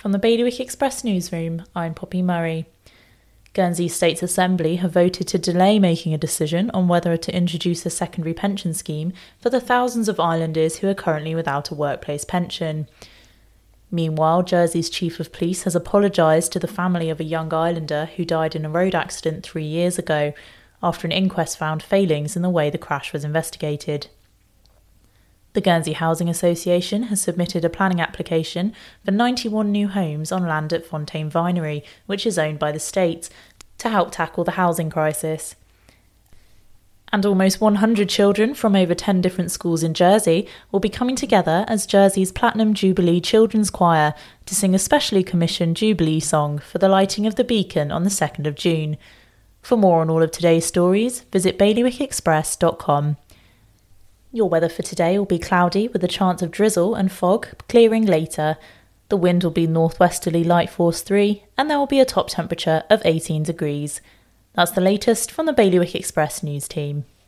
From the Bailiwick Express newsroom, I'm Poppy Murray. Guernsey States Assembly have voted to delay making a decision on whether to introduce a secondary pension scheme for the thousands of islanders who are currently without a workplace pension. Meanwhile, Jersey's chief of police has apologised to the family of a young islander who died in a road accident three years ago after an inquest found failings in the way the crash was investigated. The Guernsey Housing Association has submitted a planning application for 91 new homes on land at Fontaine Vinery, which is owned by the state, to help tackle the housing crisis. And almost 100 children from over 10 different schools in Jersey will be coming together as Jersey's Platinum Jubilee Children's Choir to sing a specially commissioned Jubilee song for the lighting of the beacon on the 2nd of June. For more on all of today's stories, visit bailiwickexpress.com. Your weather for today will be cloudy with a chance of drizzle and fog, clearing later. The wind will be northwesterly light force 3, and there will be a top temperature of 18 degrees. That's the latest from the Bailiwick Express news team.